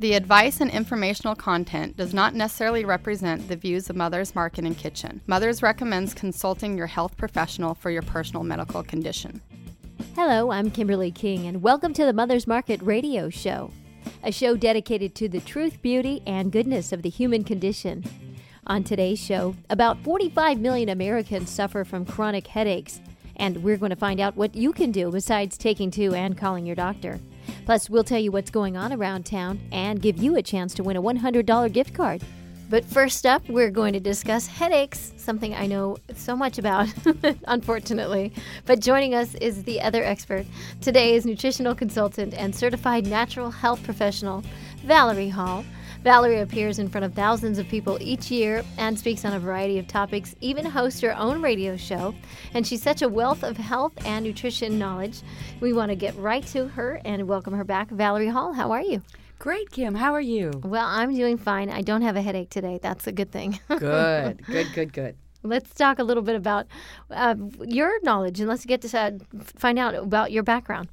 The advice and informational content does not necessarily represent the views of Mother's Market and Kitchen. Mother's recommends consulting your health professional for your personal medical condition. Hello, I'm Kimberly King, and welcome to the Mother's Market Radio Show, a show dedicated to the truth, beauty, and goodness of the human condition. On today's show, about 45 million Americans suffer from chronic headaches, and we're going to find out what you can do besides taking to and calling your doctor. Plus, we'll tell you what's going on around town and give you a chance to win a $100 gift card. But first up, we're going to discuss headaches, something I know so much about, unfortunately. But joining us is the other expert. Today is nutritional consultant and certified natural health professional, Valerie Hall. Valerie appears in front of thousands of people each year and speaks on a variety of topics, even hosts her own radio show. And she's such a wealth of health and nutrition knowledge. We want to get right to her and welcome her back. Valerie Hall, how are you? Great, Kim. How are you? Well, I'm doing fine. I don't have a headache today. That's a good thing. good, good, good, good. Let's talk a little bit about uh, your knowledge and let's get to uh, find out about your background.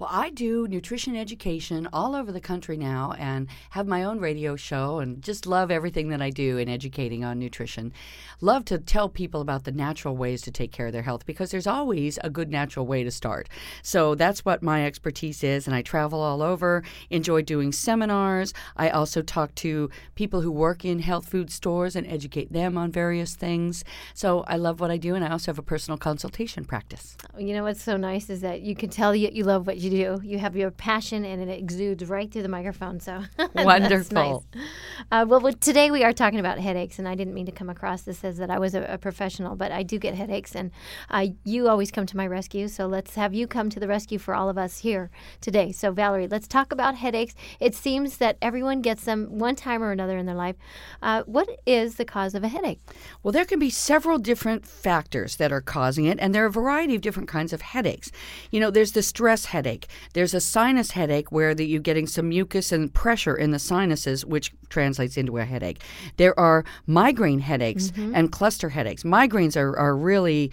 Well, I do nutrition education all over the country now and have my own radio show and just love everything that I do in educating on nutrition. Love to tell people about the natural ways to take care of their health because there's always a good natural way to start. So that's what my expertise is, and I travel all over, enjoy doing seminars. I also talk to people who work in health food stores and educate them on various things. So I love what I do, and I also have a personal consultation practice. You know what's so nice is that you can tell you, you love what you do. You have your passion, and it exudes right through the microphone. So wonderful. Nice. Uh, well, today we are talking about headaches, and I didn't mean to come across this as that I was a, a professional, but I do get headaches, and uh, you always come to my rescue. So let's have you come to the rescue for all of us here today. So Valerie, let's talk about headaches. It seems that everyone gets them one time or another in their life. Uh, what is the cause of a headache? Well, there can be several different factors that are causing it, and there are a variety of different kinds of headaches. You know, there's the stress headache. There's a sinus headache where the, you're getting some mucus and pressure in the sinuses, which translates into a headache. There are migraine headaches mm-hmm. and cluster headaches. Migraines are, are really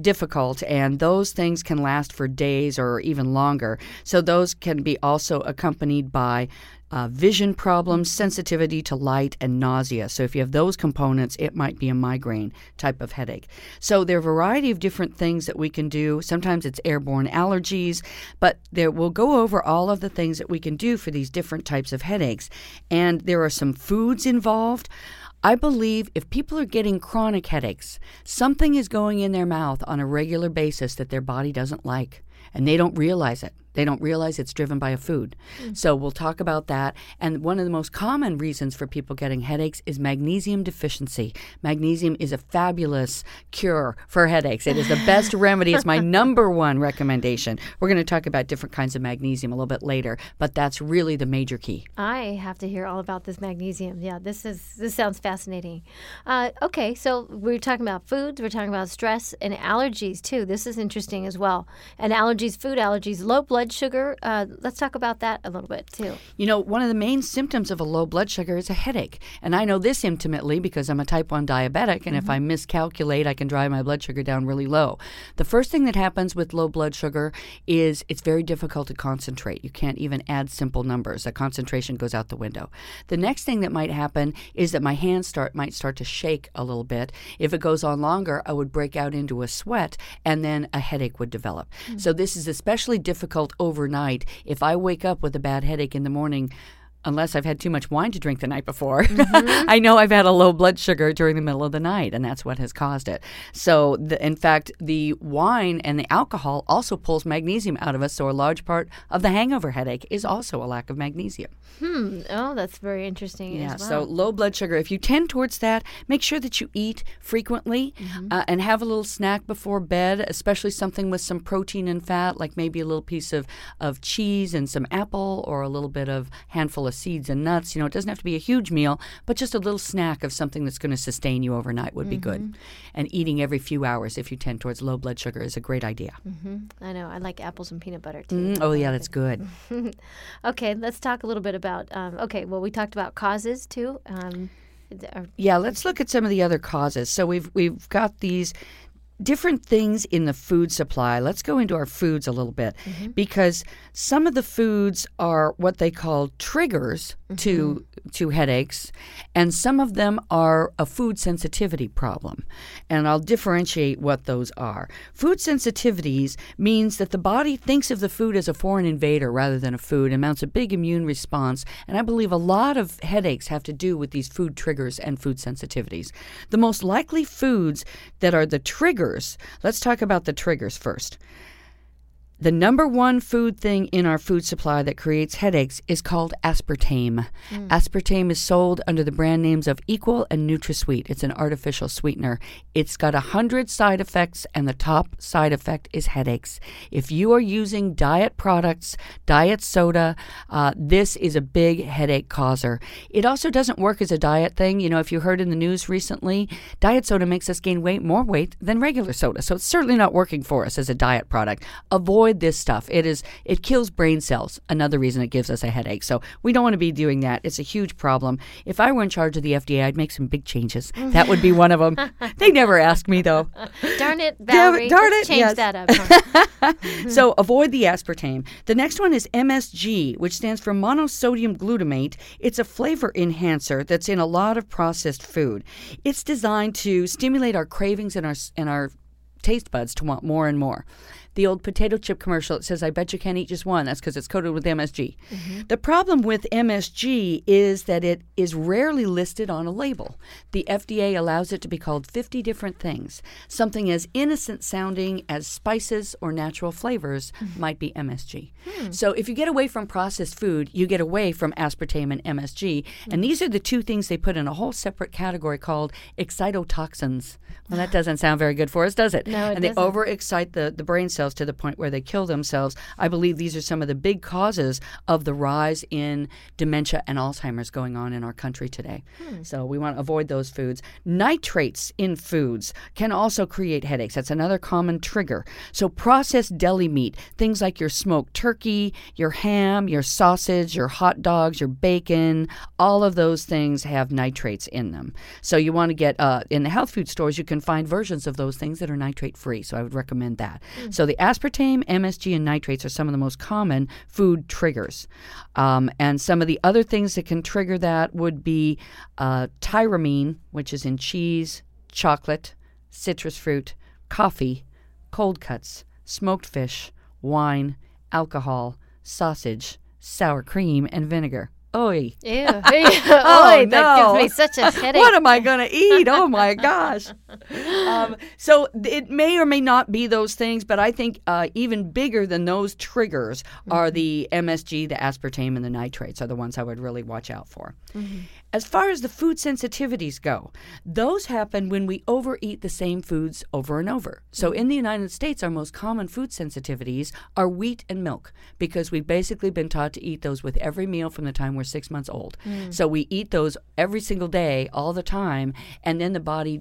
difficult and those things can last for days or even longer. So those can be also accompanied by uh, vision problems, sensitivity to light, and nausea. So, if you have those components, it might be a migraine type of headache. So, there are a variety of different things that we can do. Sometimes it's airborne allergies, but there we'll go over all of the things that we can do for these different types of headaches. And there are some foods involved. I believe if people are getting chronic headaches, something is going in their mouth on a regular basis that their body doesn't like, and they don't realize it. They don't realize it's driven by a food. Mm. So we'll talk about that. And one of the most common reasons for people getting headaches is magnesium deficiency. Magnesium is a fabulous cure for headaches. It is the best remedy. It's my number one recommendation. We're going to talk about different kinds of magnesium a little bit later, but that's really the major key. I have to hear all about this magnesium. Yeah, this is this sounds fascinating. Uh, okay, so we're talking about foods. We're talking about stress and allergies too. This is interesting as well. And allergies, food allergies, low blood blood sugar. Uh, let's talk about that a little bit too. You know, one of the main symptoms of a low blood sugar is a headache. And I know this intimately because I'm a type 1 diabetic. And mm-hmm. if I miscalculate, I can drive my blood sugar down really low. The first thing that happens with low blood sugar is it's very difficult to concentrate. You can't even add simple numbers. The concentration goes out the window. The next thing that might happen is that my hands start might start to shake a little bit. If it goes on longer, I would break out into a sweat and then a headache would develop. Mm-hmm. So this is especially difficult overnight. If I wake up with a bad headache in the morning, unless I've had too much wine to drink the night before. Mm-hmm. I know I've had a low blood sugar during the middle of the night, and that's what has caused it. So, the, in fact, the wine and the alcohol also pulls magnesium out of us. So, a large part of the hangover headache is also a lack of magnesium. Hmm. Oh, that's very interesting. Yeah. Well. So, low blood sugar. If you tend towards that, make sure that you eat frequently mm-hmm. uh, and have a little snack before bed, especially something with some protein and fat, like maybe a little piece of, of cheese and some apple, or a little bit of handful of seeds and nuts. You know, it doesn't have to be a huge meal, but just a little snack of something that's going to sustain you overnight would be mm-hmm. good. And eating every few hours if you tend towards low blood sugar is a great idea. Mm-hmm. I know. I like apples and peanut butter too. Mm, oh, yeah, that's good. okay, let's talk a little bit about. Um, okay, well, we talked about causes too. Um, yeah, let's look at some of the other causes. So we've we've got these different things in the food supply. Let's go into our foods a little bit mm-hmm. because some of the foods are what they call triggers to mm-hmm. to headaches and some of them are a food sensitivity problem. And I'll differentiate what those are. Food sensitivities means that the body thinks of the food as a foreign invader rather than a food and mounts a big immune response. And I believe a lot of headaches have to do with these food triggers and food sensitivities. The most likely foods that are the triggers, let's talk about the triggers first. The number one food thing in our food supply that creates headaches is called aspartame. Aspartame is sold under the brand names of Equal and NutraSweet. It's an artificial sweetener. It's got a hundred side effects, and the top side effect is headaches. If you are using diet products, diet soda, uh, this is a big headache causer. It also doesn't work as a diet thing. You know, if you heard in the news recently, diet soda makes us gain weight, more weight than regular soda. So it's certainly not working for us as a diet product. Avoid this stuff. It is it kills brain cells. Another reason it gives us a headache. So we don't want to be doing that. It's a huge problem. If I were in charge of the FDA, I'd make some big changes. That would be one of them. they never ask me though. Darn it, Valerie. darn it, Change yes. that up. huh? so avoid the aspartame. The next one is MSG, which stands for monosodium glutamate. It's a flavor enhancer that's in a lot of processed food. It's designed to stimulate our cravings and our and our taste buds to want more and more. The old potato chip commercial, it says, I bet you can't eat just one. That's because it's coated with MSG. Mm-hmm. The problem with MSG is that it is rarely listed on a label. The FDA allows it to be called 50 different things. Something as innocent sounding as spices or natural flavors mm-hmm. might be MSG. Hmm. So if you get away from processed food, you get away from aspartame and MSG. And mm-hmm. these are the two things they put in a whole separate category called excitotoxins. Well, that doesn't sound very good for us, does it? No, it and they doesn't. overexcite the, the brain cells to the point where they kill themselves. I believe these are some of the big causes of the rise in dementia and Alzheimer's going on in our country today. So we want to avoid those foods. Nitrates in foods can also create headaches. That's another common trigger. So processed deli meat, things like your smoked turkey, your ham, your sausage, your hot dogs, your bacon, all of those things have nitrates in them. So you want to get uh, in the health food stores, you can find versions of those things that are nitrate free. So I would recommend that. So the aspartame, MSG, and nitrates are some of the most common food triggers. Um, and some of the other things that can trigger that would be uh, tyramine, which is in cheese, chocolate, citrus fruit, coffee, cold cuts, smoked fish, wine, alcohol, sausage, sour cream, and vinegar. Oy. Ew. Oh, Oy, that no. gives me such a headache. What am I going to eat? Oh my gosh. Um, so it may or may not be those things, but I think uh, even bigger than those triggers are the MSG, the aspartame, and the nitrates are the ones I would really watch out for. As far as the food sensitivities go, those happen when we overeat the same foods over and over. So mm-hmm. in the United States, our most common food sensitivities are wheat and milk because we've basically been taught to eat those with every meal from the time we're six months old. Mm. So we eat those every single day, all the time, and then the body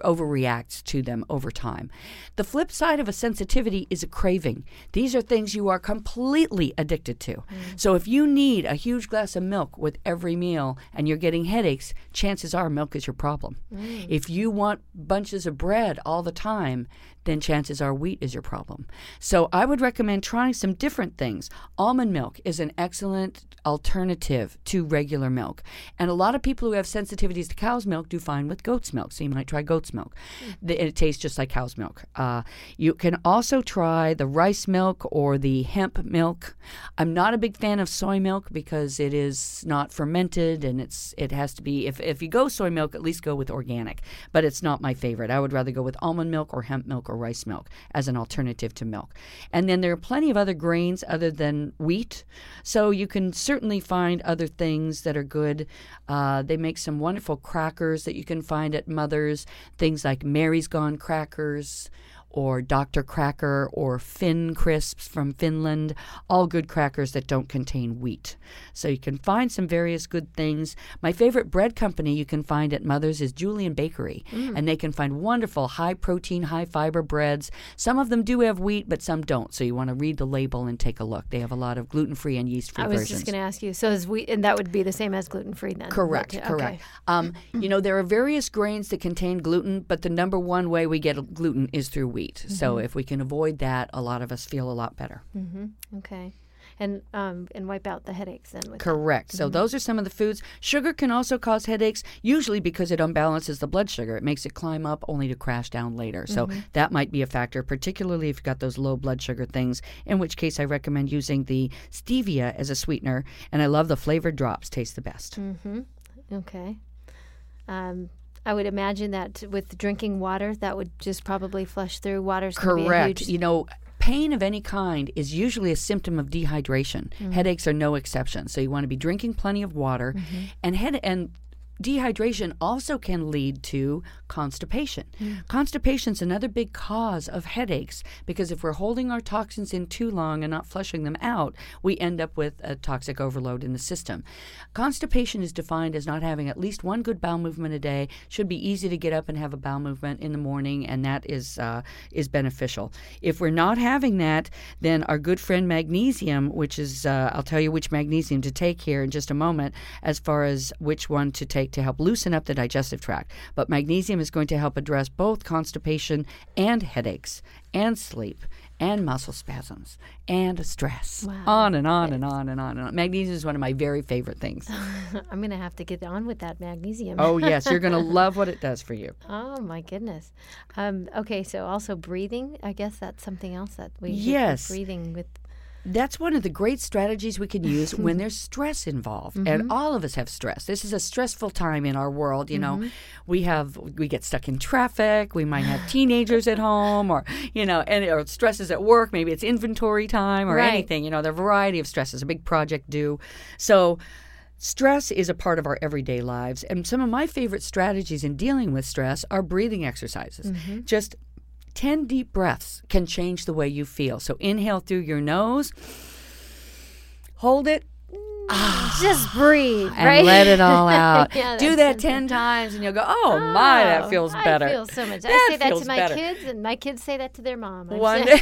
overreacts to them over time. The flip side of a sensitivity is a craving. These are things you are completely addicted to. Mm. So if you need a huge glass of milk with every meal and you're getting headaches, chances are milk is your problem. Mm. If you want bunches of bread all the time, then chances are wheat is your problem. So I would recommend trying some different things. Almond milk is an excellent alternative to regular milk. And a lot of people who have sensitivities to cow's milk do fine with goat's milk. So you might try goat's milk. The- It tastes just like cow's milk. Uh, you can also try the rice milk or the hemp milk. I'm not a big fan of soy milk because it is not fermented and it's it has to be if, if you go soy milk, at least go with organic. But it's not my favorite. I would rather go with almond milk or hemp milk or rice milk as an alternative to milk. And then there are plenty of other grains other than wheat. So you can certainly find other things that are good. Uh, they make some wonderful crackers that you can find at Mother's, things like Mary's Gone crackers or Dr. Cracker or Finn Crisps from Finland, all good crackers that don't contain wheat. So you can find some various good things. My favorite bread company you can find at Mother's is Julian Bakery, mm. and they can find wonderful high protein, high fiber breads. Some of them do have wheat, but some don't. So you want to read the label and take a look. They have a lot of gluten free and yeast free versions. I was just going to ask you. So is wheat, and that would be the same as gluten free then? Correct. Okay. Correct. Um, you know, there are various grains that contain gluten, but the number one way we get gluten is through wheat. Mm-hmm. So if we can avoid that, a lot of us feel a lot better. Mm-hmm. Okay and um, and wipe out the headaches then. Correct. So mm-hmm. those are some of the foods. Sugar can also cause headaches, usually because it unbalances the blood sugar. It makes it climb up only to crash down later. So mm-hmm. that might be a factor, particularly if you've got those low blood sugar things. In which case, I recommend using the stevia as a sweetener, and I love the flavored drops. Taste the best. Mm-hmm. Okay. Um, I would imagine that with drinking water, that would just probably flush through. Water's correct. You know, pain of any kind is usually a symptom of dehydration. Mm-hmm. Headaches are no exception. So you want to be drinking plenty of water, mm-hmm. and head and dehydration also can lead to constipation. Mm. Constipation is another big cause of headaches because if we're holding our toxins in too long and not flushing them out, we end up with a toxic overload in the system. Constipation is defined as not having at least one good bowel movement a day. Should be easy to get up and have a bowel movement in the morning, and that is uh, is beneficial. If we're not having that, then our good friend magnesium, which is uh, I'll tell you which magnesium to take here in just a moment, as far as which one to take to help loosen up the digestive tract. But magnesium is going to help address both constipation and headaches and sleep and muscle spasms and stress. Wow. On and on and on and on and on. Magnesium is one of my very favorite things. I'm going to have to get on with that magnesium. oh, yes. You're going to love what it does for you. Oh, my goodness. Um, okay, so also breathing. I guess that's something else that we yes. breathing with that's one of the great strategies we can use when there's stress involved mm-hmm. and all of us have stress this is a stressful time in our world you mm-hmm. know we have we get stuck in traffic we might have teenagers at home or you know and or stresses at work maybe it's inventory time or right. anything you know there are a variety of stresses a big project due so Stress is a part of our everyday lives, and some of my favorite strategies in dealing with stress are breathing exercises. Mm-hmm. Just 10 deep breaths can change the way you feel. So inhale through your nose, hold it, just breathe, and right? let it all out. yeah, Do that ten times, and you'll go, "Oh, oh my, that oh, feels better." I feel so much. That I say that to my better. kids, and my kids say that to their mom. One,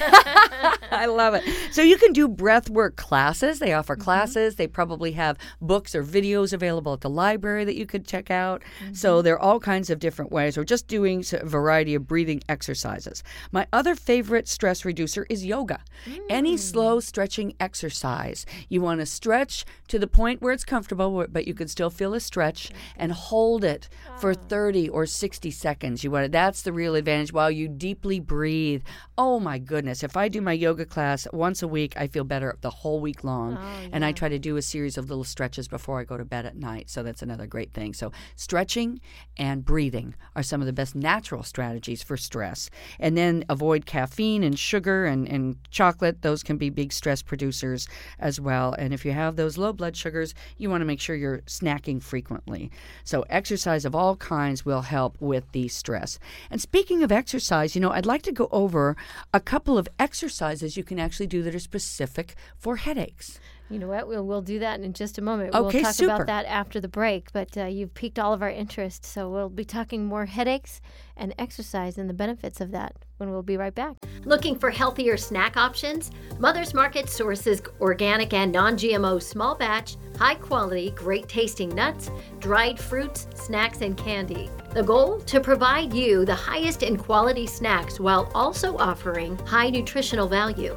I love it. So you can do breath work classes. They offer mm-hmm. classes. They probably have books or videos available at the library that you could check out. Mm-hmm. So there are all kinds of different ways, or just doing a variety of breathing exercises. My other favorite stress reducer is yoga. Mm. Any slow stretching exercise. You want to stretch to to the point where it's comfortable, but you can still feel a stretch and hold it for ah. 30 or 60 seconds. You want it. that's the real advantage while you deeply breathe. Oh my goodness, if I do my yoga class once a week, I feel better the whole week long. Oh, yeah. And I try to do a series of little stretches before I go to bed at night. So that's another great thing. So stretching and breathing are some of the best natural strategies for stress. And then avoid caffeine and sugar and, and chocolate. Those can be big stress producers as well. And if you have those low blood blood sugars, you want to make sure you're snacking frequently. So, exercise of all kinds will help with the stress. And speaking of exercise, you know, I'd like to go over a couple of exercises you can actually do that are specific for headaches. You know what? We'll, we'll do that in just a moment. Okay, we'll talk super. about that after the break. But uh, you've piqued all of our interest, so we'll be talking more headaches and exercise and the benefits of that when we'll be right back. Looking for healthier snack options? Mother's Market sources organic and non GMO small batch, high quality, great tasting nuts, dried fruits, snacks, and candy. The goal? To provide you the highest in quality snacks while also offering high nutritional value.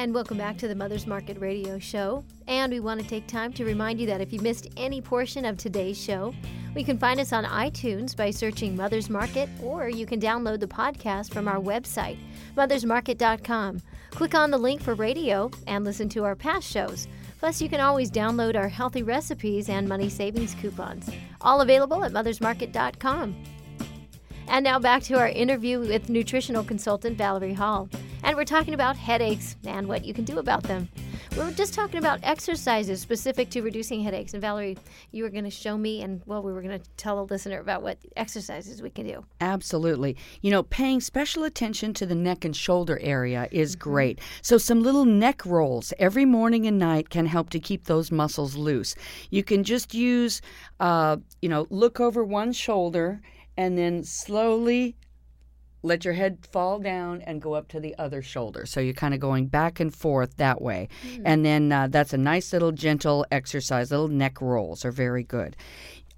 And welcome back to the Mother's Market Radio Show. And we want to take time to remind you that if you missed any portion of today's show, we can find us on iTunes by searching Mother's Market, or you can download the podcast from our website, mothersmarket.com. Click on the link for radio and listen to our past shows. Plus, you can always download our healthy recipes and money savings coupons, all available at mothersmarket.com. And now back to our interview with nutritional consultant Valerie Hall and we're talking about headaches and what you can do about them. We were just talking about exercises specific to reducing headaches. And Valerie, you were going to show me, and well, we were going to tell the listener about what exercises we can do. Absolutely. You know, paying special attention to the neck and shoulder area is mm-hmm. great. So, some little neck rolls every morning and night can help to keep those muscles loose. You can just use, uh, you know, look over one shoulder and then slowly let your head fall down and go up to the other shoulder. So you're kind of going back and forth that way. Mm. And then uh, that's a nice little gentle exercise. Little neck rolls are very good.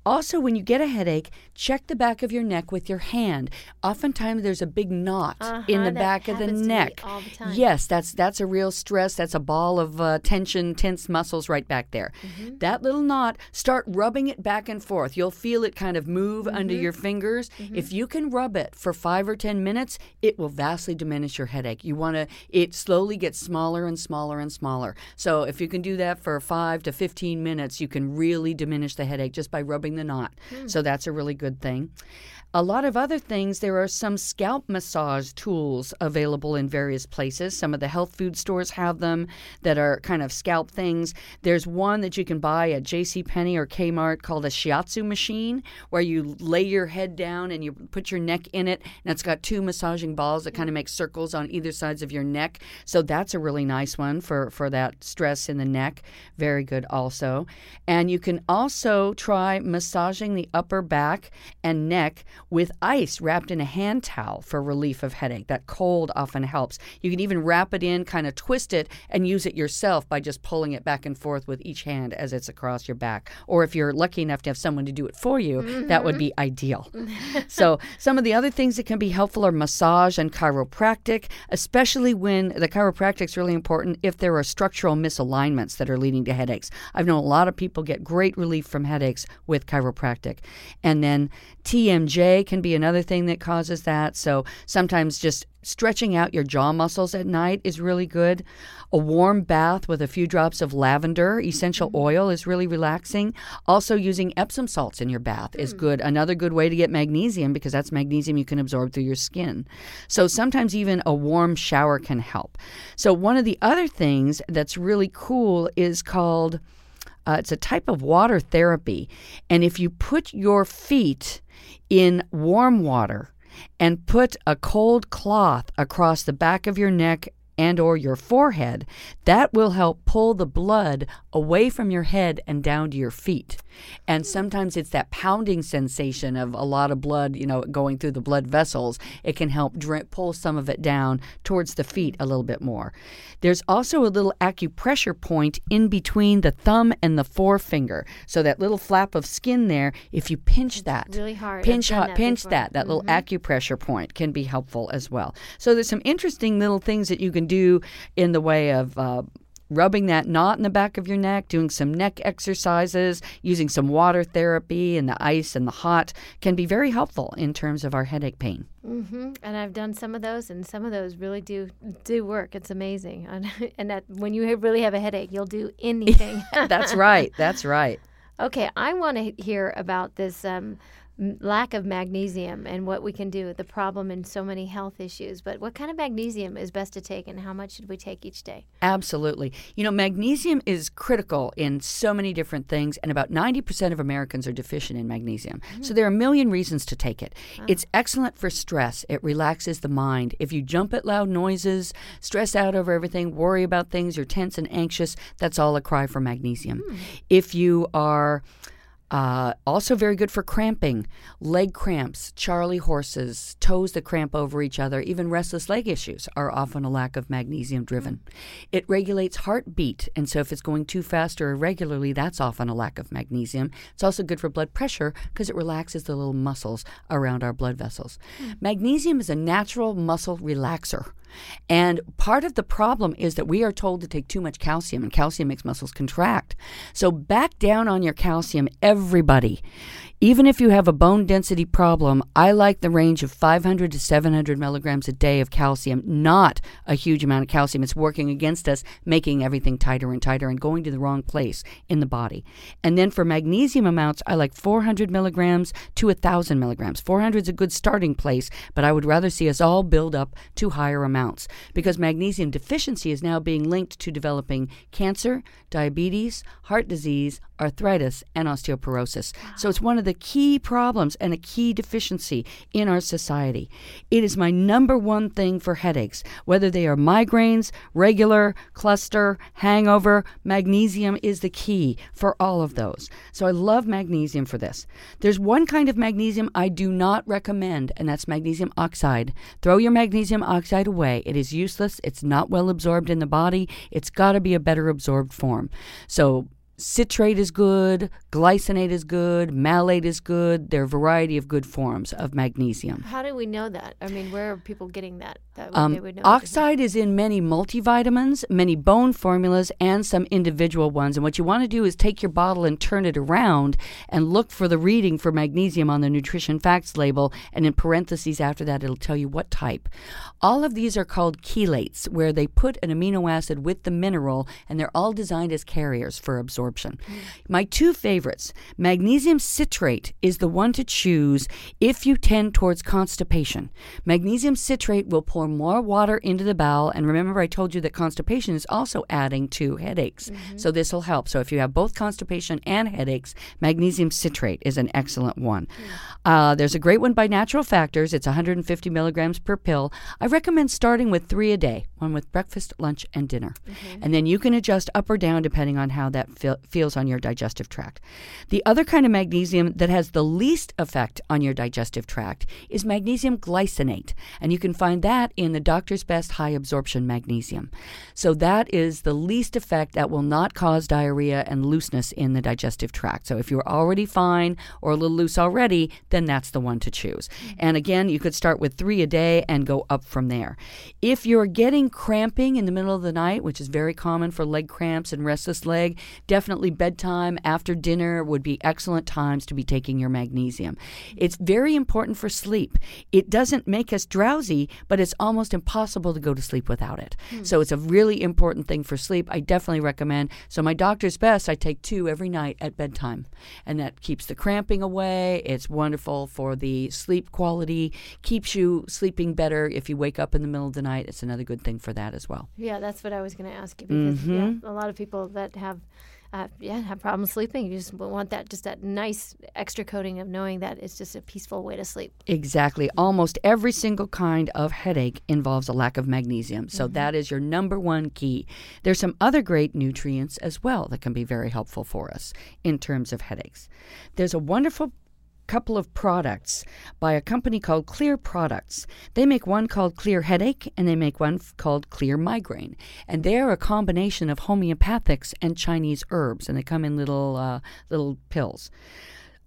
Also, when you get a headache, check the back of your neck with your hand. Oftentimes, there's a big knot uh-huh, in the back of the neck. all The time. yes, that's that's a real stress. That's a ball of uh, tension, tense muscles right back there. Mm-hmm. That little knot, start rubbing it back and forth. You'll feel it kind of move mm-hmm. under your fingers. Mm-hmm. If you can rub it for five or ten minutes, it will vastly diminish your headache. You want to. It slowly gets smaller and smaller and smaller. So if you can do that for five to fifteen minutes, you can really diminish the headache just by rubbing the knot. Hmm. So that's a really good thing. A lot of other things, there are some scalp massage tools available in various places. Some of the health food stores have them that are kind of scalp things. There's one that you can buy at J.C. Penney or Kmart called a shiatsu machine, where you lay your head down and you put your neck in it, and it's got two massaging balls that kind of make circles on either sides of your neck. So that's a really nice one for, for that stress in the neck. Very good also. And you can also try massaging the upper back and neck with ice wrapped in a hand towel for relief of headache. That cold often helps. You can even wrap it in, kind of twist it, and use it yourself by just pulling it back and forth with each hand as it's across your back. Or if you're lucky enough to have someone to do it for you, mm-hmm. that would be mm-hmm. ideal. so, some of the other things that can be helpful are massage and chiropractic, especially when the chiropractic is really important if there are structural misalignments that are leading to headaches. I've known a lot of people get great relief from headaches with chiropractic. And then TMJ can be another thing that causes that. So sometimes just stretching out your jaw muscles at night is really good. A warm bath with a few drops of lavender essential mm-hmm. oil is really relaxing. Also, using Epsom salts in your bath is mm. good. Another good way to get magnesium because that's magnesium you can absorb through your skin. So sometimes even a warm shower can help. So, one of the other things that's really cool is called uh, it's a type of water therapy. And if you put your feet in warm water and put a cold cloth across the back of your neck and or your forehead that will help pull the blood away from your head and down to your feet. And sometimes it's that pounding sensation of a lot of blood you know going through the blood vessels. It can help pull some of it down towards the feet a little bit more. There's also a little acupressure point in between the thumb and the forefinger. So that little flap of skin there if you pinch that really hard. Pinch hot that pinch before. that that mm-hmm. little acupressure point can be helpful as well. So there's some interesting little things that you can can do in the way of uh, rubbing that knot in the back of your neck, doing some neck exercises, using some water therapy, and the ice and the hot can be very helpful in terms of our headache pain. Mm-hmm. And I've done some of those, and some of those really do do work. It's amazing, and, and that when you really have a headache, you'll do anything. That's right. That's right. Okay, I want to hear about this. Um, lack of magnesium and what we can do, the problem in so many health issues. But what kind of magnesium is best to take and how much should we take each day? Absolutely. You know, magnesium is critical in so many different things, and about 90% of Americans are deficient in magnesium. Mm. So there are a million reasons to take it. Ah. It's excellent for stress, it relaxes the mind. If you jump at loud noises, stress out over everything, worry about things, you're tense and anxious, that's all a cry for magnesium. Mm. If you are Uh, also, very good for cramping, leg cramps, Charlie horses, toes that cramp over each other, even restless leg issues are often a lack of magnesium driven. It regulates heartbeat, and so if it's going too fast or irregularly, that's often a lack of magnesium. It's also good for blood pressure because it relaxes the little muscles around our blood vessels. Magnesium is a natural muscle relaxer. And part of the problem is that we are told to take too much calcium, and calcium makes muscles contract. So back down on your calcium, everybody. Even if you have a bone density problem, I like the range of 500 to 700 milligrams a day of calcium, not a huge amount of calcium. It's working against us, making everything tighter and tighter and going to the wrong place in the body. And then for magnesium amounts, I like 400 milligrams to 1,000 milligrams. 400 is a good starting place, but I would rather see us all build up to higher amounts because magnesium deficiency is now being linked to developing cancer, diabetes, heart disease, arthritis, and osteoporosis. So it's one of the key problems and a key deficiency in our society. It is my number one thing for headaches, whether they are migraines, regular, cluster, hangover. Magnesium is the key for all of those. So I love magnesium for this. There's one kind of magnesium I do not recommend, and that's magnesium oxide. Throw your magnesium oxide away. It is useless. It's not well absorbed in the body. It's got to be a better absorbed form. So citrate is good, glycinate is good, malate is good. There are a variety of good forms of magnesium. How do we know that? I mean, where are people getting that? that Um, they would know oxide is in many multivitamins, many bone formulas, and some individual ones. And what you want to do is take your bottle and turn it around and look for the reading for magnesium on the nutrition facts label. And in parentheses after that, it'll tell you what type. All of these are called chelates, where they put an amino acid with the mineral, and they're all designed as carriers for absorption. My two favorites magnesium citrate is the one to choose if you tend towards constipation. Magnesium citrate will pour more water into the bowel. And remember, I told you that constipation is also adding to headaches. Mm-hmm. So this will help. So if you have both constipation and headaches, magnesium citrate is an excellent one. Mm. Uh, there's a great one by Natural Factors. It's 150 milligrams per pill. I recommend starting with three a day, one with breakfast, lunch, and dinner. Mm-hmm. And then you can adjust up or down depending on how that feel, feels on your digestive tract. The other kind of magnesium that has the least effect on your digestive tract is magnesium glycinate. And you can find that in the Doctor's Best High Absorption Magnesium. So that is the least effect that will not cause diarrhea and looseness in the digestive tract. So if you're already fine or a little loose already, then that's the one to choose. Mm-hmm. And again, you could start with three a day and go up from there. If you're getting cramping in the middle of the night, which is very common for leg cramps and restless leg, definitely bedtime after dinner would be excellent times to be taking your magnesium. It's very important for sleep. It doesn't make us drowsy, but it's almost impossible to go to sleep without it. So it's a really important thing for sleep. I definitely recommend. So my doctor's best, I take two every night at bedtime, and that keeps the cramping away. It's wonderful for the sleep quality, keeps you sleeping better if you wake up in the middle of the night. It's another good thing for that as well. Yeah, that's what I was going to ask you because Mm-hmm. a lot of people that have. Uh, yeah, have problems sleeping. You just want that, just that nice extra coating of knowing that it's just a peaceful way to sleep. Exactly. Almost every single kind of headache involves a lack of magnesium. So Mm-hmm. that is your number one key. There's some other great nutrients as well that can be very helpful for us in terms of headaches. There's a wonderful couple of products by a company called Clear Products. They make one called Clear Headache and they make one f- called Clear Migraine. And they're a combination of homeopathics and Chinese herbs and they come in little uh, little pills.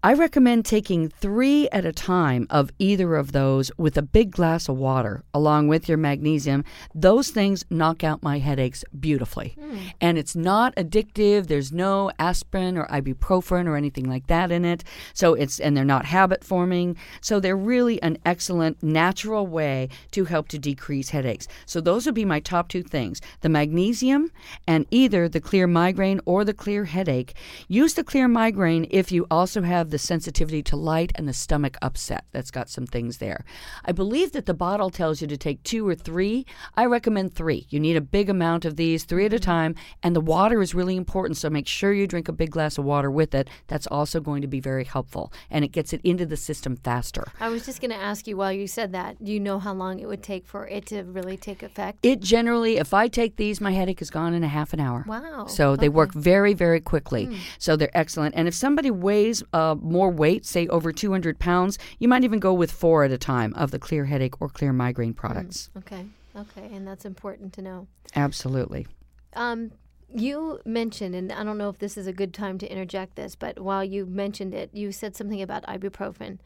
I recommend taking three at a time of either of those with a big glass of water along with your magnesium. Those things knock out my headaches beautifully. Hmm. And it's not addictive. There's no aspirin or ibuprofen or anything like that in it. So it's, and they're not habit forming. So they're really an excellent natural way to help to decrease headaches. So those would be my top two things the magnesium and either the clear migraine or the clear headache. Use the clear migraine if you also have the sensitivity to light and the stomach upset. That's got some things there. I believe that the bottle tells you to take two or three. I recommend three. You need a big amount of these, three at a time, and the water is really important. So make sure you drink a big glass of water with it. That's also going to be very helpful, and it gets it into the system faster. I was just going to ask you while you said that, do you know how long it would take for it to really take effect? It generally, if I take these, my headache is gone in a half an hour. Wow. So they Okay. work very, very quickly. So they're excellent. And if somebody weighs uh, more weight, say over 200 pounds, you might even go with four at a time of the clear headache or clear migraine products. Okay. Okay. And that's important to know. Absolutely. Um, you mentioned, and I don't know if this is a good time to interject this, but while you mentioned it, you said something about ibuprofen,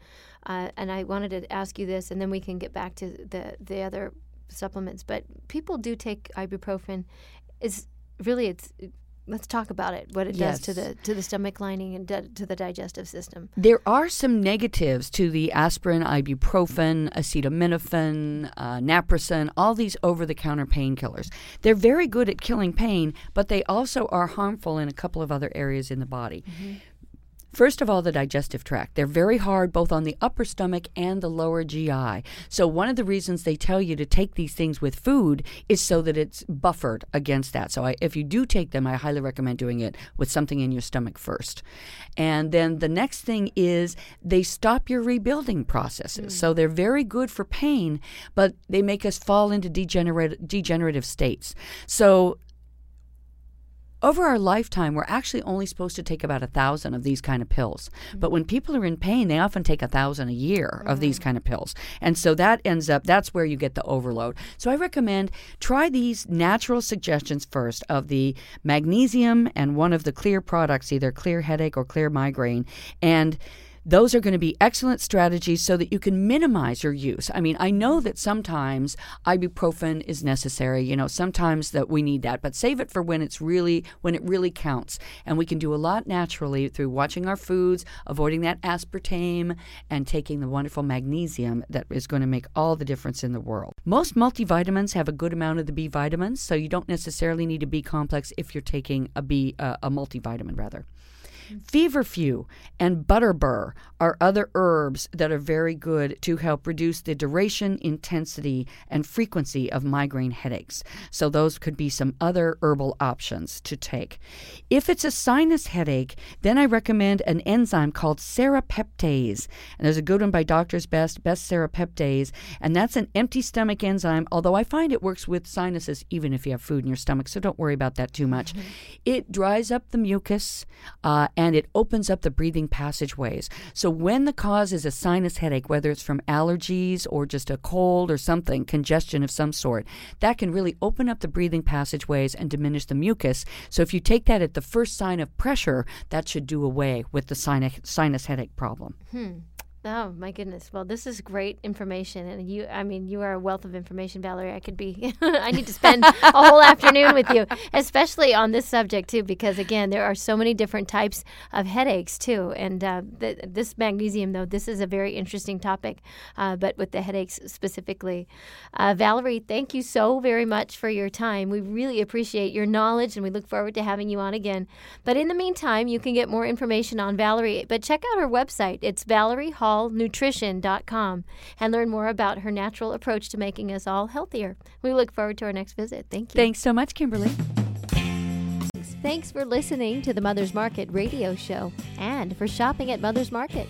uh, and I wanted to ask you this, and then we can get back to the the other supplements. But people do take ibuprofen. Is really it's. Let's talk about it. What it does to the to the stomach lining and do- to the digestive system. There are some negatives to the aspirin, ibuprofen, acetaminophen, uh, naproxen, all these over the counter painkillers. They're very good at killing pain, but they also are harmful in a couple of other areas in the body. First of all, the digestive tract. They're very hard both on the upper stomach and the lower GI. So, one of the reasons they tell you to take these things with food is so that it's buffered against that. So, I, if you do take them, I highly recommend doing it with something in your stomach first. And then the next thing is they stop your rebuilding processes. Hmm. So, they're very good for pain, but they make us fall into degenerate, degenerative states. So, over our lifetime, we're actually only supposed to take about a thousand of these kind of pills. But mm. when people are in pain, they often take a thousand a year of these kind of pills. And so that ends up, that's where you get the overload. So I recommend try these natural suggestions first of the magnesium and one of the clear products, either clear headache or clear migraine. And those are going to be excellent strategies so that you can minimize your use. I mean, I know that sometimes ibuprofen is necessary, you know, sometimes that we need that, but save it for when it's really when it really counts. And we can do a lot naturally through watching our foods, avoiding that aspartame and taking the wonderful magnesium that is going to make all the difference in the world. Most multivitamins have a good amount of the B vitamins, so you don't necessarily need a B complex if you're taking a B uh, a multivitamin rather. Feverfew and butterbur are other herbs that are very good to help reduce the duration, intensity, and frequency of migraine headaches. So, those could be some other herbal options to take. If it's a sinus headache, then I recommend an enzyme called serrapeptase. And there's a good one by Doctor's Best, Best Serrapeptase. And that's an empty stomach enzyme, although I find it works with sinuses even if you have food in your stomach. So, don't worry about that too much. It dries up the mucus. Uh, and it opens up the breathing passageways. So when the cause is a sinus headache, whether it's from allergies or just a cold or something, congestion of some sort, that can really open up the breathing passageways and diminish the mucus. So if you take that at the first sign of pressure, that should do away with the sinus, sinus headache problem. Hmm. Oh my goodness! Well, this is great information, and you—I mean, you are a wealth of information, Valerie. I could be—I need to spend a whole afternoon with you, especially on this subject too, because again, there are so many different types of headaches too. And uh, th- this magnesium, though, this is a very interesting topic, uh, but with the headaches specifically. Uh, Valerie, thank you so very much for your time. We really appreciate your knowledge, and we look forward to having you on again. But in the meantime, you can get more information on Valerie. But check out her website. It's ValerieHallNutrition.com and learn more about her natural approach to making us all healthier. We look forward to our next visit. Thank you. Thanks so much, Kimberly. Thanks for listening to the Mother's Market radio show and for shopping at Mother's Market.